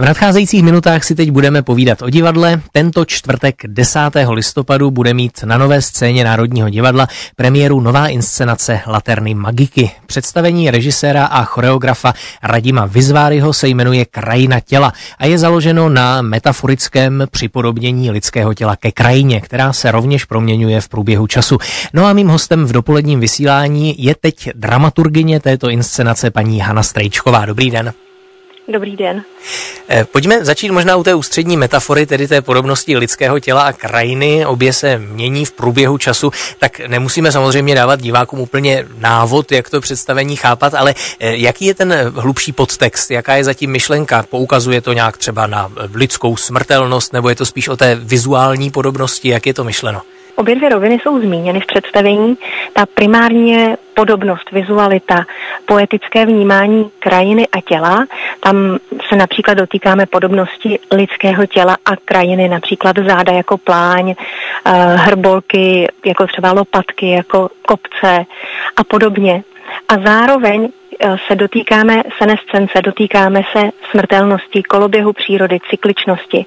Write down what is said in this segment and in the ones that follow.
V nadcházejících minutách si teď budeme povídat o divadle. Tento čtvrtek 10. listopadu bude mít na nové scéně Národního divadla premiéru nová inscenace Laterny Magiky. Představení režiséra a choreografa Radima Vizváryho se jmenuje Krajina těla a je založeno na metaforickém připodobnění lidského těla ke krajině, která se rovněž proměňuje v průběhu času. No a mým hostem v dopoledním vysílání je teď dramaturgině této inscenace paní Hana Strejčková. Dobrý den. Dobrý den. Eh, pojďme začít možná u té ústřední metafory, tedy té podobnosti lidského těla a krajiny. Obě se mění v průběhu času, tak nemusíme samozřejmě dávat divákům úplně návod, jak to představení chápat, ale eh, jaký je ten hlubší podtext, jaká je zatím myšlenka? Poukazuje to nějak třeba na lidskou smrtelnost, nebo je to spíš o té vizuální podobnosti, jak je to myšleno? Obě dvě roviny jsou zmíněny v představení. Ta primárně podobnost, vizualita, poetické vnímání krajiny a těla. Tam se například dotýkáme podobnosti lidského těla a krajiny, například záda jako pláň, eh, hrbolky jako třeba lopatky, jako kopce a podobně. A zároveň se dotýkáme senescence, dotýkáme se smrtelnosti, koloběhu přírody, cykličnosti.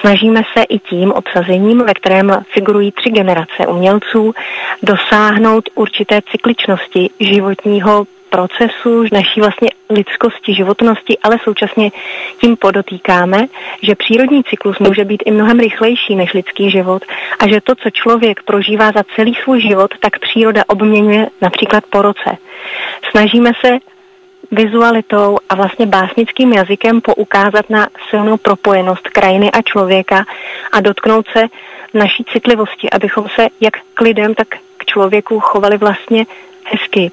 Snažíme se i tím obsazením, ve kterém figurují tři generace umělců, dosáhnout určité cykličnosti životního procesu naší vlastně lidskosti, životnosti, ale současně tím podotýkáme, že přírodní cyklus může být i mnohem rychlejší než lidský život a že to, co člověk prožívá za celý svůj život, tak příroda obměňuje například po roce. Snažíme se vizualitou a vlastně básnickým jazykem poukázat na silnou propojenost krajiny a člověka a dotknout se naší citlivosti, abychom se jak k lidem, tak k člověku chovali vlastně hezky,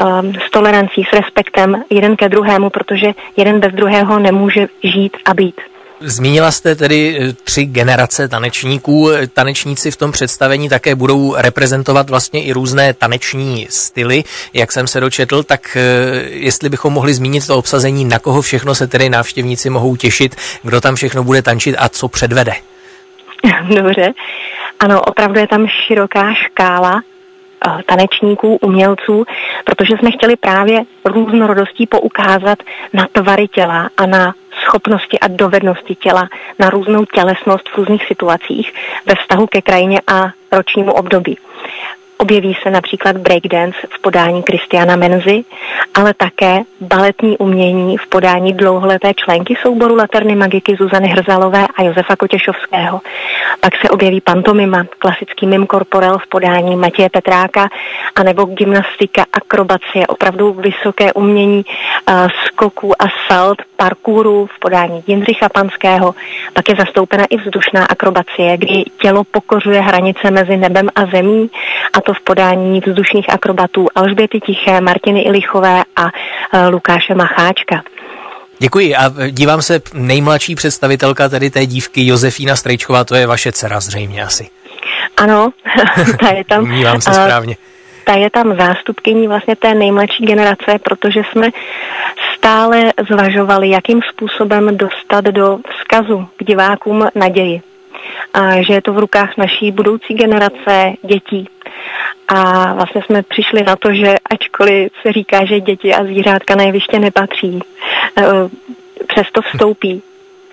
um, s tolerancí, s respektem jeden ke druhému, protože jeden bez druhého nemůže žít a být. Zmínila jste tedy eh, tři generace tanečníků. Tanečníci v tom představení také budou reprezentovat vlastně i různé taneční styly. Jak jsem se dočetl, tak eh, jestli bychom mohli zmínit to obsazení, na koho všechno se tedy návštěvníci mohou těšit, kdo tam všechno bude tančit a co předvede. Dobře. Ano, opravdu je tam široká škála tanečníků, umělců, protože jsme chtěli právě různorodostí poukázat na tvary těla a na schopnosti a dovednosti těla, na různou tělesnost v různých situacích ve vztahu ke krajině a ročnímu období. Objeví se například breakdance v podání Kristiana Menzy, ale také baletní umění v podání dlouholeté členky souboru Laterny Magiky Zuzany Hrzalové a Josefa Kotěšovského. Pak se objeví pantomima, klasický mim korporel v podání Matěje Petráka, anebo gymnastika, akrobacie, opravdu vysoké umění uh, skoků a salt, parkouru v podání Jindřicha Panského. Pak je zastoupena i vzdušná akrobacie, kdy tělo pokořuje hranice mezi nebem a zemí a to v podání vzdušných akrobatů Alžběty Tiché, Martiny Ilichové a e, Lukáše Macháčka. Děkuji a dívám se, nejmladší představitelka tedy té dívky Josefína Strejčková, to je vaše dcera zřejmě asi. Ano, ta je tam. Dívám se správně. Ta je tam zástupkyní vlastně té nejmladší generace, protože jsme stále zvažovali, jakým způsobem dostat do vzkazu k divákům naději. A že je to v rukách naší budoucí generace dětí, a vlastně jsme přišli na to, že ačkoliv se říká, že děti a zvířátka na jeviště nepatří, eh, přesto vstoupí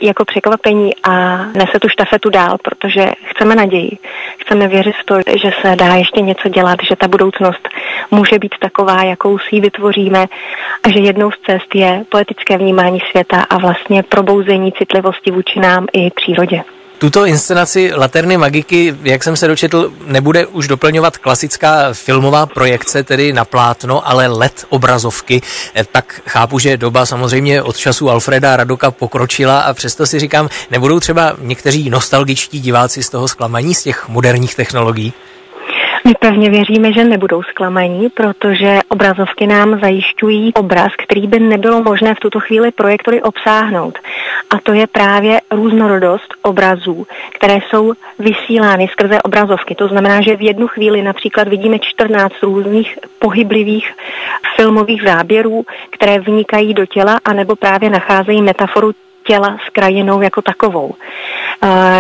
jako překvapení a nese tu štafetu dál, protože chceme naději. Chceme věřit v to, že se dá ještě něco dělat, že ta budoucnost může být taková, jakou si ji vytvoříme a že jednou z cest je poetické vnímání světa a vlastně probouzení citlivosti vůči nám i přírodě. Tuto inscenaci Laterny Magiky, jak jsem se dočetl, nebude už doplňovat klasická filmová projekce, tedy na plátno, ale LED obrazovky. Eh, tak chápu, že doba samozřejmě od času Alfreda Radoka pokročila a přesto si říkám, nebudou třeba někteří nostalgičtí diváci z toho zklamaní z těch moderních technologií? My pevně věříme, že nebudou zklamaní, protože obrazovky nám zajišťují obraz, který by nebylo možné v tuto chvíli projektory obsáhnout. A to je právě různorodost obrazů, které jsou vysílány skrze obrazovky. To znamená, že v jednu chvíli například vidíme 14 různých pohyblivých filmových záběrů, které vnikají do těla, anebo právě nacházejí metaforu těla s krajinou jako takovou.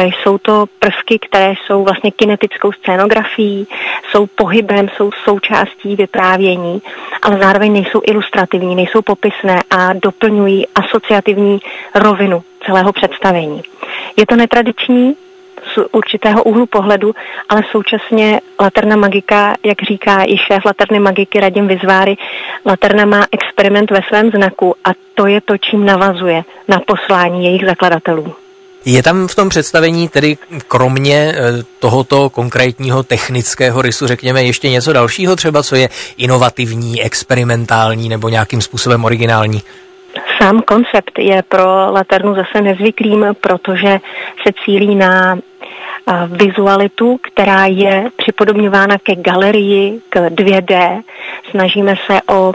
Jsou to prvky, které jsou vlastně kinetickou scénografií, jsou pohybem, jsou součástí vyprávění, ale zároveň nejsou ilustrativní, nejsou popisné a doplňují asociativní rovinu celého představení. Je to netradiční, z určitého úhlu pohledu, ale současně Laterna Magika, jak říká i šéf Laterny Magiky Radim Vizváry, Laterna má experiment ve svém znaku a to je to, čím navazuje na poslání jejich zakladatelů. Je tam v tom představení tedy kromě eh, tohoto konkrétního technického rysu, řekněme, ještě něco dalšího třeba, co je inovativní, experimentální nebo nějakým způsobem originální? Sám koncept je pro Laternu zase nezvyklým, protože se cílí na vizualitu, která je připodobňována ke galerii, k 2D. Snažíme se o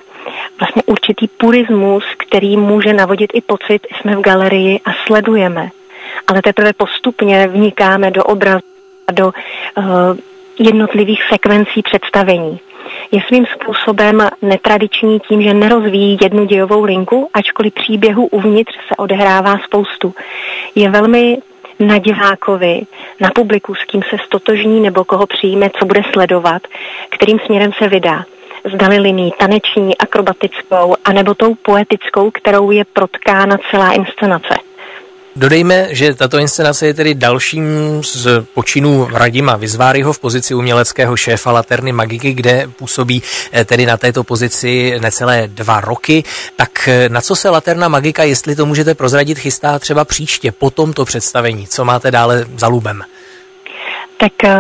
vlastně určitý purismus, který může navodit i pocit, jsme v galerii a sledujeme. Ale teprve postupně vnikáme do obrazu a do uh, jednotlivých sekvencí představení. Je svým způsobem netradiční tím, že nerozvíjí jednu dějovou linku, ačkoliv příběhu uvnitř se odehrává spoustu. Je velmi na divákovi, na publiku, s kým se stotožní nebo koho přijme, co bude sledovat, kterým směrem se vydá. Zdali liní taneční, akrobatickou, anebo tou poetickou, kterou je protkána celá inscenace. Dodejme, že tato inscenace je tedy dalším z počinů Radima Vizváryho v pozici uměleckého šéfa Laterny Magiky, kde působí eh, tedy na této pozici necelé dva roky. Tak eh, na co se Laterna Magika, jestli to můžete prozradit, chystá třeba příště po tomto představení? Co máte dále za lubem? Tak eh,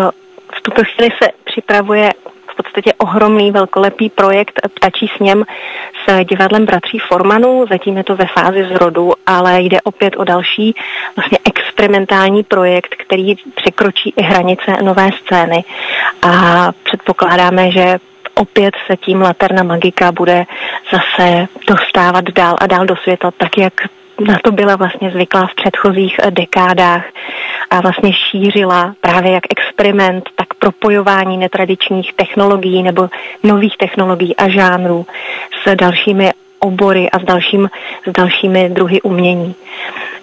v tuto chvíli se připravuje podstatě ohromný velkolepý projekt Ptačí sněm s divadlem bratří Formanů. Zatím je to ve fázi zrodu, ale jde opět o další vlastně experimentální projekt, který překročí i hranice nové scény. A předpokládáme, že opět se tím Laterna Magika bude zase dostávat dál a dál do světa, tak jak na to byla vlastně zvyklá v předchozích dekádách a vlastně šířila právě jak experiment, tak propojování netradičních technologií nebo nových technologií a žánrů s dalšími obory a s, dalším, s dalšími druhy umění.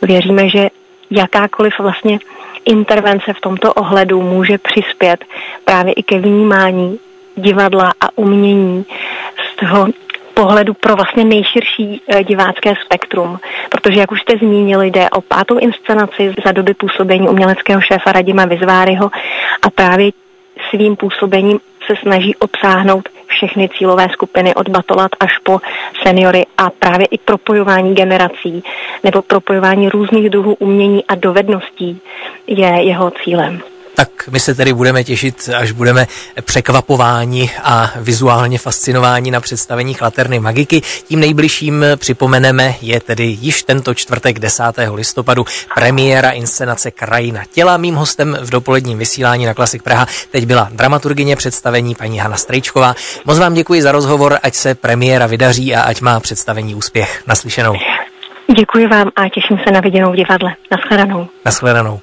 Věříme, že jakákoliv vlastně intervence v tomto ohledu může přispět právě i ke vnímání divadla a umění z toho pohledu pro vlastně nejširší eh, divácké spektrum, protože, jak už jste zmínili, jde o pátou inscenaci za doby působení uměleckého šéfa Radima Vizváryho a právě svým působením se snaží obsáhnout všechny cílové skupiny od batolat až po seniory a právě i propojování generací nebo propojování různých druhů umění a dovedností je jeho cílem. Tak my se tedy budeme těšit, až budeme překvapováni a vizuálně fascinováni na představení Laterny Magiky. Tím nejbližším připomeneme je tedy již tento čtvrtek 10. listopadu premiéra inscenace Krajina těla. Mým hostem v dopoledním vysílání na Klasik Praha teď byla dramaturgině představení paní Hana Strejčková. Moc vám děkuji za rozhovor, ať se premiéra vydaří a ať má představení úspěch. Naslyšenou. Děkuji vám a těším se na viděnou v divadle. Naschledanou. Naschledanou.